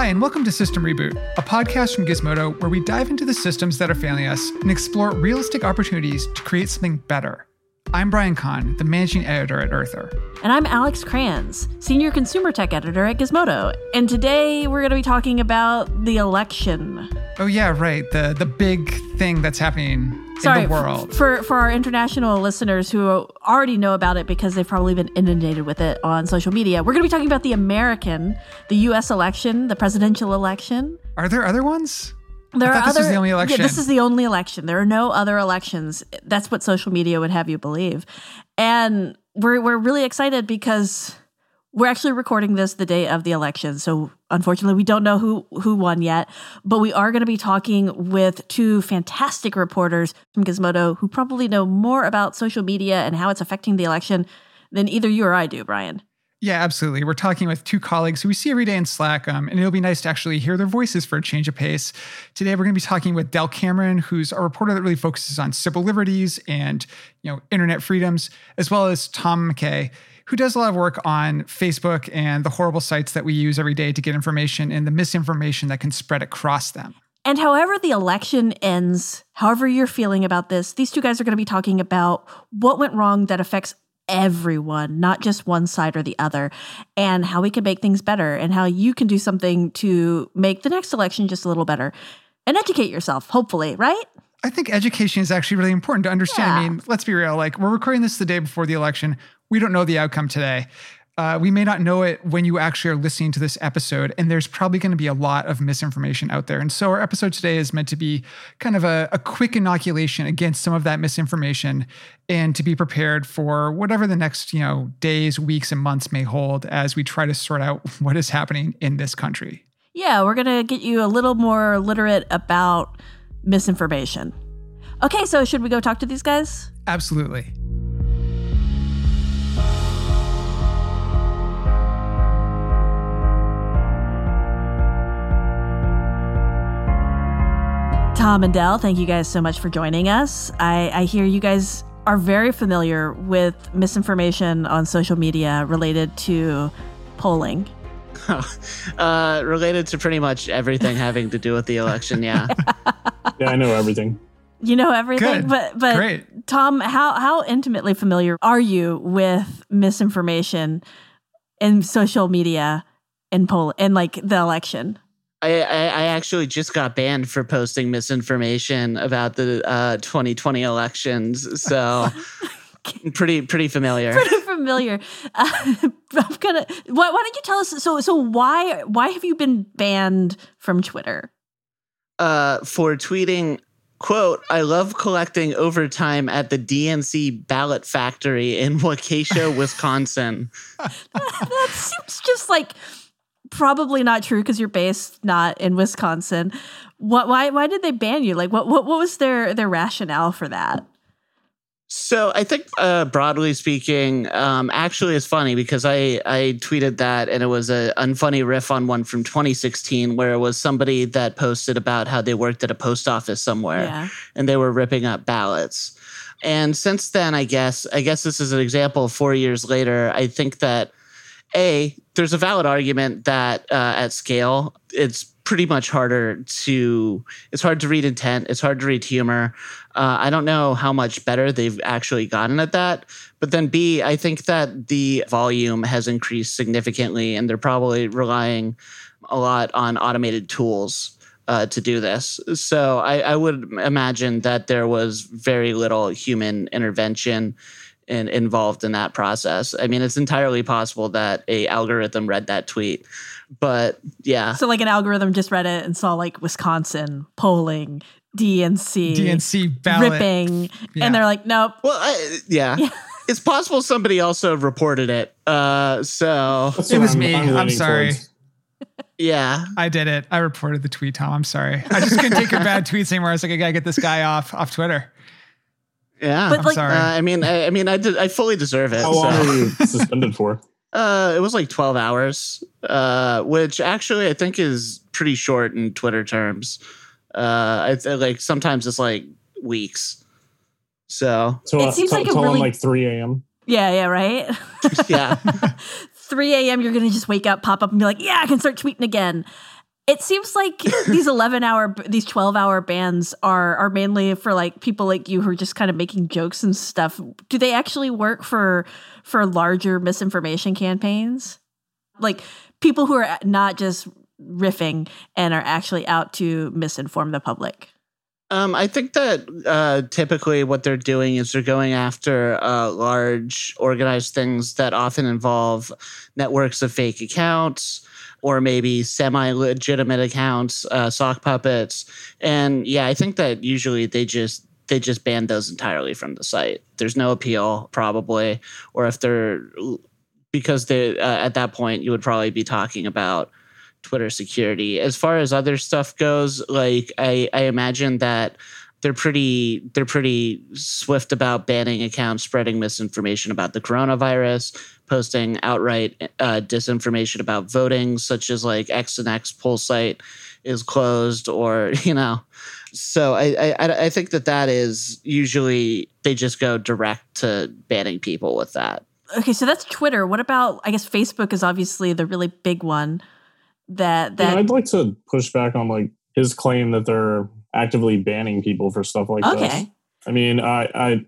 Hi, and welcome to System Reboot, a podcast from Gizmodo where we dive into the systems that are failing us and explore realistic opportunities to create something better. I'm Brian Kahn, the managing editor at Earther. And I'm Alex Cranz, senior consumer tech editor at Gizmodo. And today we're going to be talking about the election. Oh yeah, right. The the big thing that's happening Sorry, in the world. For for our international listeners who already know about it because they've probably been inundated with it on social media, we're going to be talking about the American, the US election, the presidential election. Are there other ones? There are this other, was the only election. Yeah, this is the only election. There are no other elections. That's what social media would have you believe. And we're we're really excited because we're actually recording this the day of the election. So unfortunately, we don't know who who won yet, but we are going to be talking with two fantastic reporters from Gizmodo who probably know more about social media and how it's affecting the election than either you or I do, Brian. Yeah, absolutely. We're talking with two colleagues who we see every day in Slack, um, and it'll be nice to actually hear their voices for a change of pace. Today, we're going to be talking with Dell Cameron, who's a reporter that really focuses on civil liberties and you know internet freedoms, as well as Tom McKay, who does a lot of work on Facebook and the horrible sites that we use every day to get information and the misinformation that can spread across them. And however the election ends, however you're feeling about this, these two guys are going to be talking about what went wrong that affects everyone, not just one side or the other, and how we can make things better and how you can do something to make the next election just a little better and educate yourself, hopefully, right? I think education is actually really important to understand. Yeah. I mean, let's be real. Like, we're recording this the day before the election. We don't know the outcome today. Uh, we may not know it when you actually are listening to this episode, and there's probably going to be a lot of misinformation out there. And so, our episode today is meant to be kind of a, a quick inoculation against some of that misinformation, and to be prepared for whatever the next you know days, weeks, and months may hold as we try to sort out what is happening in this country. Yeah, we're going to get you a little more literate about misinformation. Okay, so should we go talk to these guys? Absolutely. Tom and Dell, thank you guys so much for joining us. I, I hear you guys are very familiar with misinformation on social media related to polling. uh, related to pretty much everything having to do with the election. Yeah. Yeah, I know everything. You know everything, Good. but but Great. Tom, how how intimately familiar are you with misinformation in social media in poll in like the election? I, I, I actually just got banned for posting misinformation about the uh, 2020 elections. So pretty pretty familiar. Pretty familiar. Uh, I'm gonna. Why, why don't you tell us? So so why why have you been banned from Twitter? uh, for tweeting, quote, I love collecting overtime at the DNC ballot factory in Waukesha, Wisconsin. that seems just like probably not true because you're based not in Wisconsin. What? Why? Why did they ban you? Like, what? What, what was their their rationale for that? So I think, uh, broadly speaking, um, actually, it's funny because I I tweeted that and it was an unfunny riff on one from 2016 where it was somebody that posted about how they worked at a post office somewhere Yeah. and they were ripping up ballots. And since then, I guess I guess this is an example. Four years later, I think that a there's a valid argument that uh, at scale it's pretty much harder to it's hard to read intent it's hard to read humor. Uh, i don't know how much better they've actually gotten at that but then b i think that the volume has increased significantly and they're probably relying a lot on automated tools uh, to do this. So I, I would imagine that there was very little human intervention in, involved in that process. I mean, it's entirely possible that a algorithm read that tweet, but yeah, So like an algorithm just read it and saw like Wisconsin polling DNC, DNC ballot. ripping, Yeah. and they're like, nope. Well, I, yeah. It's possible somebody also reported it. Uh, so It was I'm- me. I'm leaning sorry. towards. yeah, I did it. I reported the tweet, Tom. I'm sorry. I just couldn't take your bad tweets anymore. I was like, I gotta get this guy off off Twitter. Yeah. But I'm like, sorry. Uh, I mean, I, I mean, I did. I fully deserve it. How long so. are you suspended for? Uh, it was like twelve hours, uh, which actually I think is pretty short in Twitter terms. Uh, it's uh, like sometimes it's like weeks. So So, It seems t- like a really- like 3 a.m. yeah, yeah, right. yeah, 3 a.m. You're gonna just wake up, pop up, and be like, yeah, I can start tweeting again. It seems like these 11 hour, these 12 hour bands are are mainly for like people like you who are just kind of making jokes and stuff. Do they actually work for for larger misinformation campaigns? Like people who are not just riffing and are actually out to misinform the public. Um, I think that uh, typically what they're doing is they're going after uh, large organized things that often involve networks of fake accounts or maybe semi legitimate accounts, uh, sock puppets. And yeah, I think that usually they just they just ban those entirely from the site. There's no appeal probably, or if they're because they uh, at that point you would probably be talking about Twitter security. As far as other stuff goes, like I, I imagine that they're pretty they're pretty swift about banning accounts spreading misinformation about the coronavirus, posting outright uh, disinformation about voting, such as like X and X poll site is closed, or you know. So I, I I think that that is usually they just go direct to banning people with that. Okay, so that's Twitter. What about I guess Facebook is obviously the really big one that that know, I'd like to push back on like his claim that they're actively banning people for stuff like this. Okay. I mean, I, I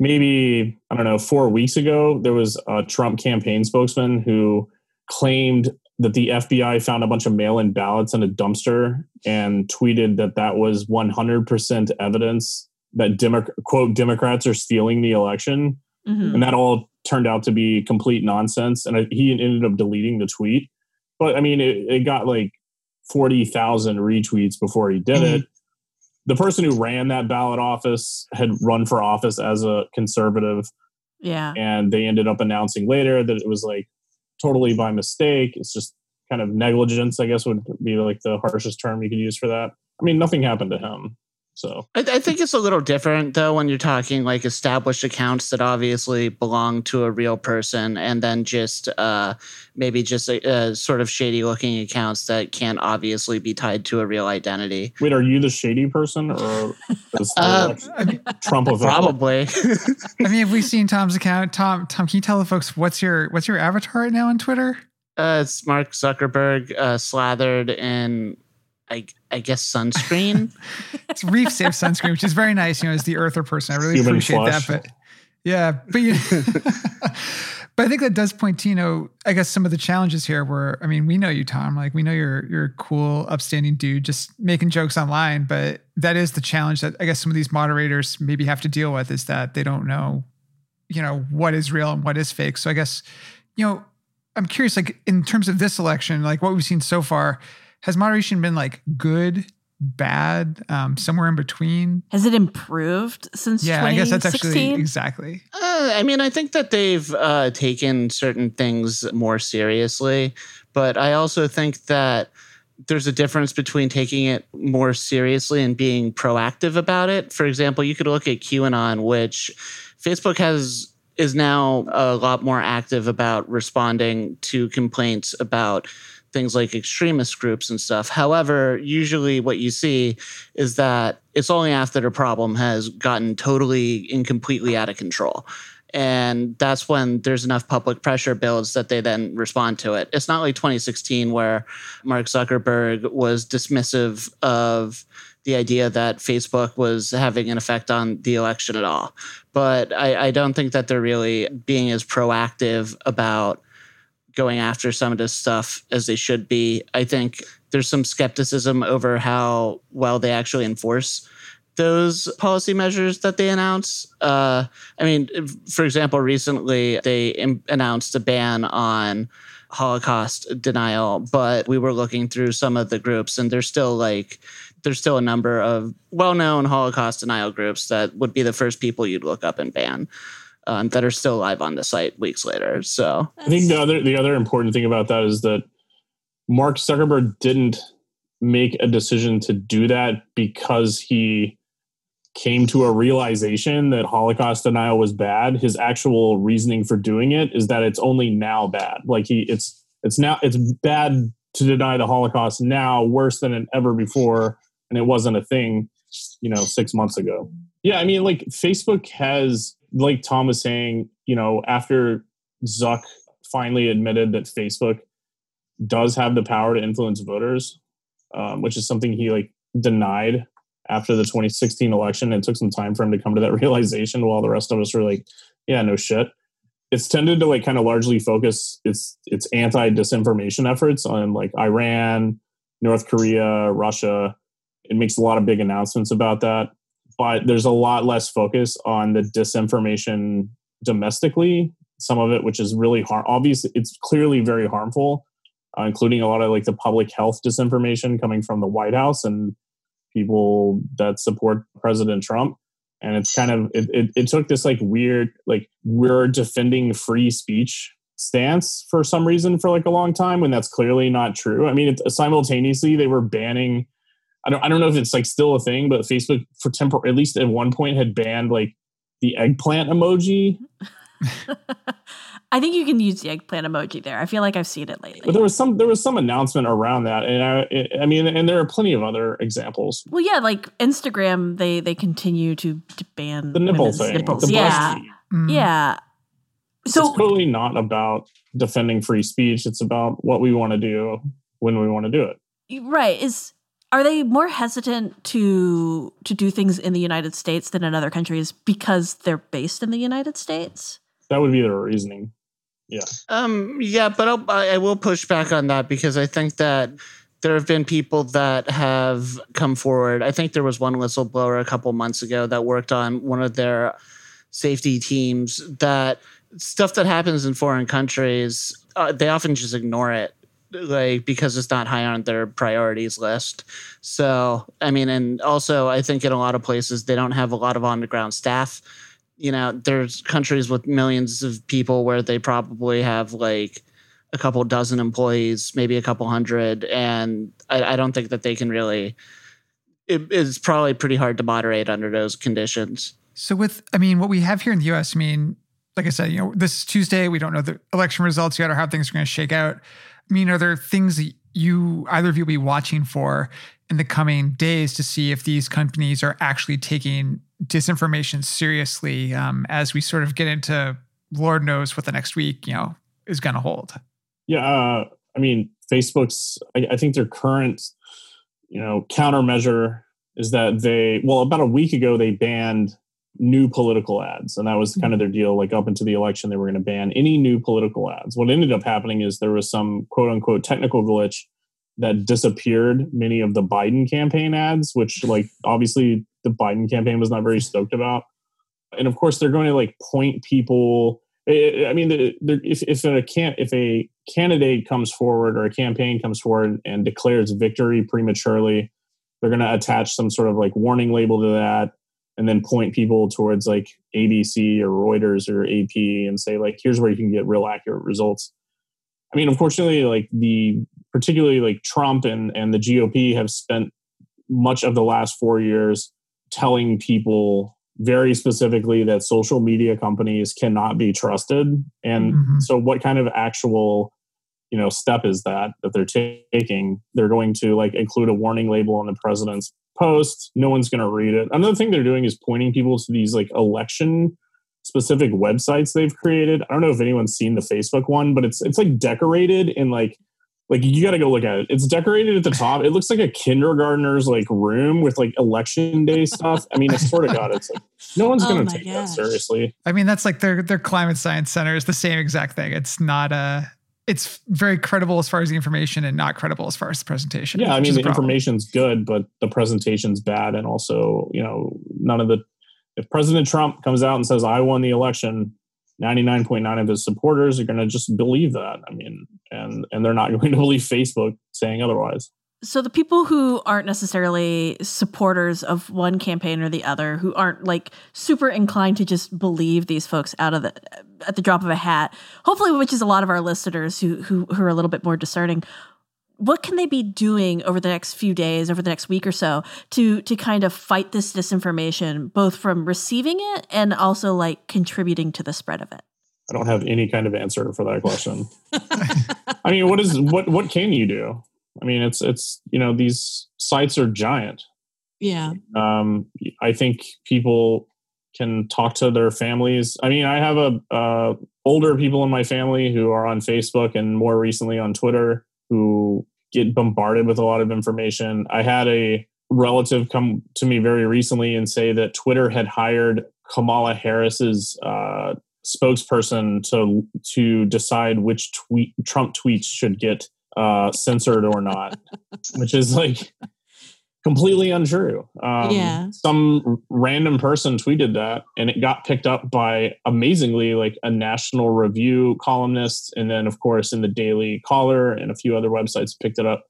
maybe I don't know. Four weeks ago, there was a Trump campaign spokesman who claimed that the FBI found a bunch of mail-in ballots in a dumpster and tweeted that that was 100% evidence that Demo- quote Democrats are stealing the election, Mhm. and that all turned out to be complete nonsense. And I- he ended up deleting the tweet. But I mean, it, it got like 40,000 retweets before he did it. The person who ran that ballot office had run for office as a conservative, yeah. and they ended up announcing later that it was like totally by mistake. It's just kind of negligence, I guess, would be like the harshest term you could use for that. I mean, nothing happened to him. So I, I think it's a little different though when you're talking like established accounts that obviously belong to a real person, and then just uh, maybe just a, a sort of shady looking accounts that can't obviously be tied to a real identity. wait, are you the shady person or is the Uh, I mean, Trump of? Probably. I mean, have we've seen Tom's account, Tom, Tom, can you tell the folks what's your what's your avatar right now on Twitter? uh, it's Mark Zuckerberg uh, slathered in, I, I guess, sunscreen. It's reef safe sunscreen, which is very nice. You know, as the earther person, I really Human appreciate flush. that. But yeah, but you, but I think that does point to you know, I guess some of the challenges here. Where I mean, we know you, Tom. Like we know you're you're a cool, upstanding dude, just making jokes online. But that is the challenge that I guess some of these moderators maybe have to deal with is that they don't know, you know, what is real and what is fake. So I guess, you know, I'm curious, like in terms of this election, like what we've seen so far, has moderation been like good, bad, um, somewhere in between? Has it improved since Yeah, I guess that's actually exactly. Uh, I mean, I think that they've uh, taken certain things more seriously, but I also think that there's a difference between taking it more seriously and being proactive about it. For example, you could look at QAnon, which Facebook has is now a lot more active about responding to complaints about things like extremist groups and stuff. However, usually what you see is that it's only after the problem has gotten totally and completely out of control. And that's when there's enough public pressure builds that they then respond to it. It's not like 2016 where Mark Zuckerberg was dismissive of the idea that Facebook was having an effect on the election at all. But I, I don't think that they're really being as proactive about going after some of this stuff as they should be. I think there's some skepticism over how well they actually enforce those policy measures that they announce. Uh, I mean, for example, recently they Im- announced a ban on Holocaust denial, but we were looking through some of the groups and they're still like, there's still a number of well-known Holocaust denial groups that would be the first people you'd look up and ban. Um, that are still live on the site weeks later. So I think the other the other important thing about that is that Mark Zuckerberg didn't make a decision to do that because he came to a realization that Holocaust denial was bad. His actual reasoning for doing it is that it's only now bad. Like he it's it's now it's bad to deny the Holocaust now worse than it ever before and it wasn't a thing, you know, 6 months ago. Yeah, I mean like Facebook has like Tom was saying, you know, after Zuck finally admitted that Facebook does have the power to influence voters, um, which is something he like denied after the 2016 election. It took some time for him to come to that realization, while the rest of us were like, "Yeah, no shit." It's tended to like kind of largely focus its its anti disinformation efforts on like Iran, North Korea, Russia. It makes a lot of big announcements about that but there's a lot less focus on the disinformation domestically. Some of it, which is really hard, obviously, it's clearly very harmful, uh, including a lot of like the public health disinformation coming from the White House and people that support President Trump. And it's kind of it, it, it took this like weird like we're defending free speech stance for some reason for like a long time when that's clearly not true. I mean, simultaneously they were banning I don't I don't know if it's like still a thing, but Facebook for tempor at least at one point had banned like the eggplant emoji. I think you can use the eggplant emoji there. I feel like I've seen it lately. But there was some there was some announcement around that, and I I mean, and there are plenty of other examples. Well, yeah, like Instagram, they they continue to, to ban the nipple thing, nipples. the yeah, Mm. yeah. So it's totally not about defending free speech. It's about what we want to do when we want to do it. right is are they more hesitant to to do things in the United States than in other countries because they're based in the United States? That would be their reasoning. Yeah. Um, yeah, but I'll, I I will push back on that because I think that there have been people that have come forward. I think there was one whistleblower a couple months ago that worked on one of their safety teams that stuff that happens in foreign countries, uh, they often just ignore it like because it's not high on their priorities list. So, I mean, and also I think in a lot of places they don't have a lot of on the ground staff. You know, there's countries with millions of people where they probably have like a couple dozen employees, maybe a couple hundred, and I, I don't think that they can really. It is probably pretty hard to moderate under those conditions. So with, I mean, what we have here in the U.S. I mean, like I said, you know, this is Tuesday. We don't know the election results yet or how things are going to shake out. I mean, are there things that you either of you will be watching for in the coming days to see if these companies are actually taking disinformation seriously um, as we sort of get into Lord knows what the next week, you know, is going to hold? Yeah, uh, I mean, Facebook's. I, I think their current, you know, countermeasure is that they. Well, about a week ago, they banned new political ads, and that was kind of their deal. Like up into the election, they were going to ban any new political ads. What ended up happening is there was some quote unquote technical glitch that disappeared many of the Biden campaign ads, which like obviously the Biden campaign was not very stoked about. And of course, they're going to like point people. I mean, if if a can if a candidate comes forward or a campaign comes forward and declares victory prematurely, they're going to attach some sort of like warning label to that, and then point people towards like ABC or Reuters or AP and say like, here's where you can get real accurate results. I mean, unfortunately, like the particularly like Trump and and the GOP have spent much of the last four years telling people very specifically that social media companies cannot be trusted and Mhm. so what kind of actual you know step is that that they're taking they're going to like include a warning label on the president's post no one's going to read it another thing they're doing is pointing people to these like election specific websites they've created i don't know if anyone's seen the facebook one but it's it's like decorated in like like you got to go look at it. It's decorated at the top. It looks like a kindergartner's like room with like election day stuff. I mean, I swear to God, it's like no one's Oh going to take that seriously. I mean, that's like their their climate science center is the same exact thing. It's not a. It's very credible as far as the information, and not credible as far as the presentation. Yeah, I mean the problem. information's good, but the presentation's bad, and also you know none of the. If President Trump comes out and says I won the election, ninety nine point nine of his supporters are going to just believe that. I mean, and and they're not going to believe Facebook saying otherwise. So the people who aren't necessarily supporters of one campaign or the other, who aren't like super inclined to just believe these folks out of the at the drop of a hat, hopefully, which is a lot of our listeners who who, who are a little bit more discerning. What can they be doing over the next few days, over the next week or so, to to kind of fight this disinformation, both from receiving it and also like contributing to the spread of it? I don't have any kind of answer for that question. I mean, what is what what can you do? I mean, it's it's you know these sites are giant. Yeah. Um, I think people can talk to their families. I mean, I have a uh, older people in my family who are on Facebook and more recently on Twitter who get bombarded with a lot of information. I had a relative come to me very recently and say that Twitter had hired Kamala Harris's uh, spokesperson to to decide which tweet Trump tweets should get uh, censored or not, which is like completely untrue. Um, Yeah. Some random person tweeted that, and it got picked up by amazingly like a National Review columnist, and then of course in the Daily Caller and a few other websites picked it up.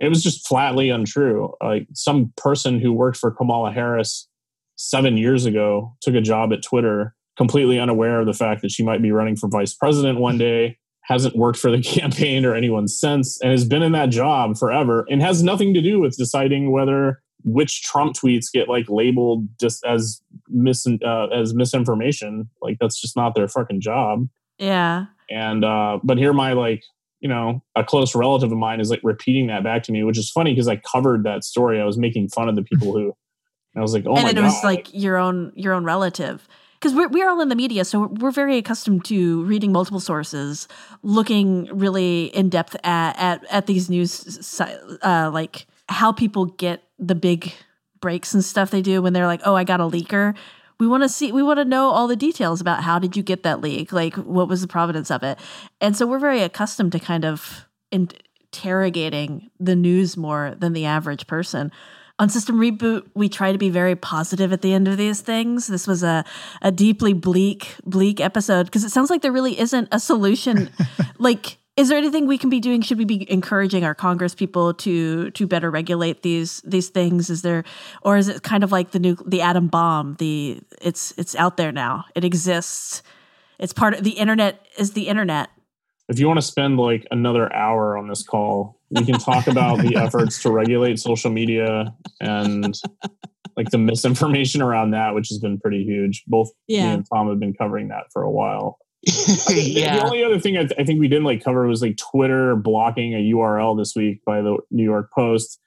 It was just flatly untrue. Like some person who worked for Kamala Harris seven years ago took a job at Twitter, completely unaware of the fact that she might be running for vice president one day hasn't worked for the campaign or anyone since and has been in that job forever and has nothing to do with deciding whether which Trump tweets get like labeled just as mis uh, as misinformation. Like that's just not their fucking job. Yeah. And uh, but here my like you know a close relative of mine is like repeating that back to me, which is funny because I covered that story. I was making fun of the people who. I was like, oh and my it god! was like your own your own relative because we're, we're all in the media so we're, very accustomed to reading multiple sources looking really in depth at at, at these news uh, like how people get the big breaks and stuff they do when they're like oh i got a leaker. We want to see we want to know all the details about how did you get that leak? Like what was the provenance of it? And so we're very accustomed to kind of interrogating the news more than the average person on System Reboot, we try to be very positive at the end of these things. This was a, a deeply bleak, bleak episode because it sounds like there really isn't a solution. like, is there anything we can be doing? Should we be encouraging our Congress people to to better regulate these these things? Is there, or is it kind of like the new the atom bomb? The it's it's out there now. It exists. It's part of the internet. Is the internet? if you want to spend like another hour on this call, we can talk about the efforts to regulate social media and like the misinformation around that, which has been pretty huge. Both me Yeah. and Tom have been covering that for a while. I think The only other thing I, th- I think we didn't like cover was like Twitter blocking a URL this week by the New York Post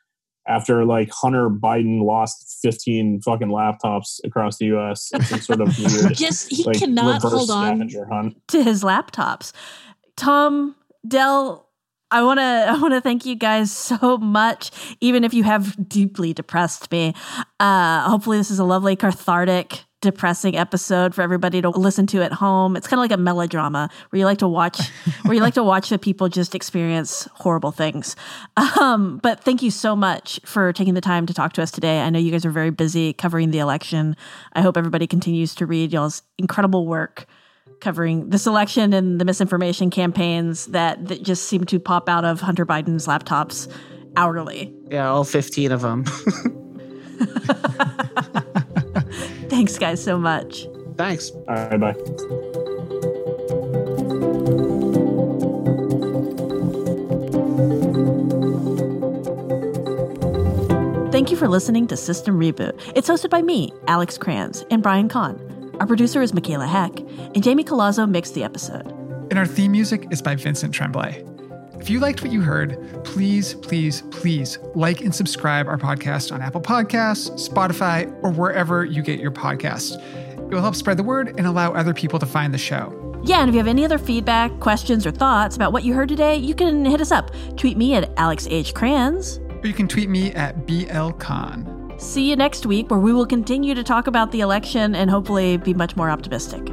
after like Hunter Biden lost 15 fucking laptops across the US in some sort of weird Just he like cannot hold on. hunt. to his laptops. Tom Dell, I want to I want to thank you guys so much even if you have deeply depressed me. Uh hopefully this is a lovely cathartic depressing episode for everybody to listen to at home. It's kind of like a melodrama where you like to watch where you like to watch the people just experience horrible things. Um but thank you so much for taking the time to talk to us today. I know you guys are very busy covering the election. I hope everybody continues to read y'all's incredible work covering this election and the misinformation campaigns that, that just seem to pop out of Hunter Biden's laptops hourly. Yeah, all 15 of them. Thanks, guys, so much. Thanks. All right, bye. Thank you for listening to System Reboot. It's hosted by me, Alex Cranz, and Brian Kahn. Our producer is Michaela Heck, and Jamie Colazzo mixed the episode. And our theme music is by Vincent Tremblay. If you liked what you heard, please, please, please like and subscribe our podcast on Apple Podcasts, Spotify, or wherever you get your podcasts. It will help spread the word and allow other people to find the show. Yeah, and if you have any other feedback, questions, or thoughts about what you heard today, you can hit us up. Tweet me at Alex H. Cranz. Or you can tweet me at BLKahn. See you next week, where we will continue to talk about the election and hopefully be much more optimistic.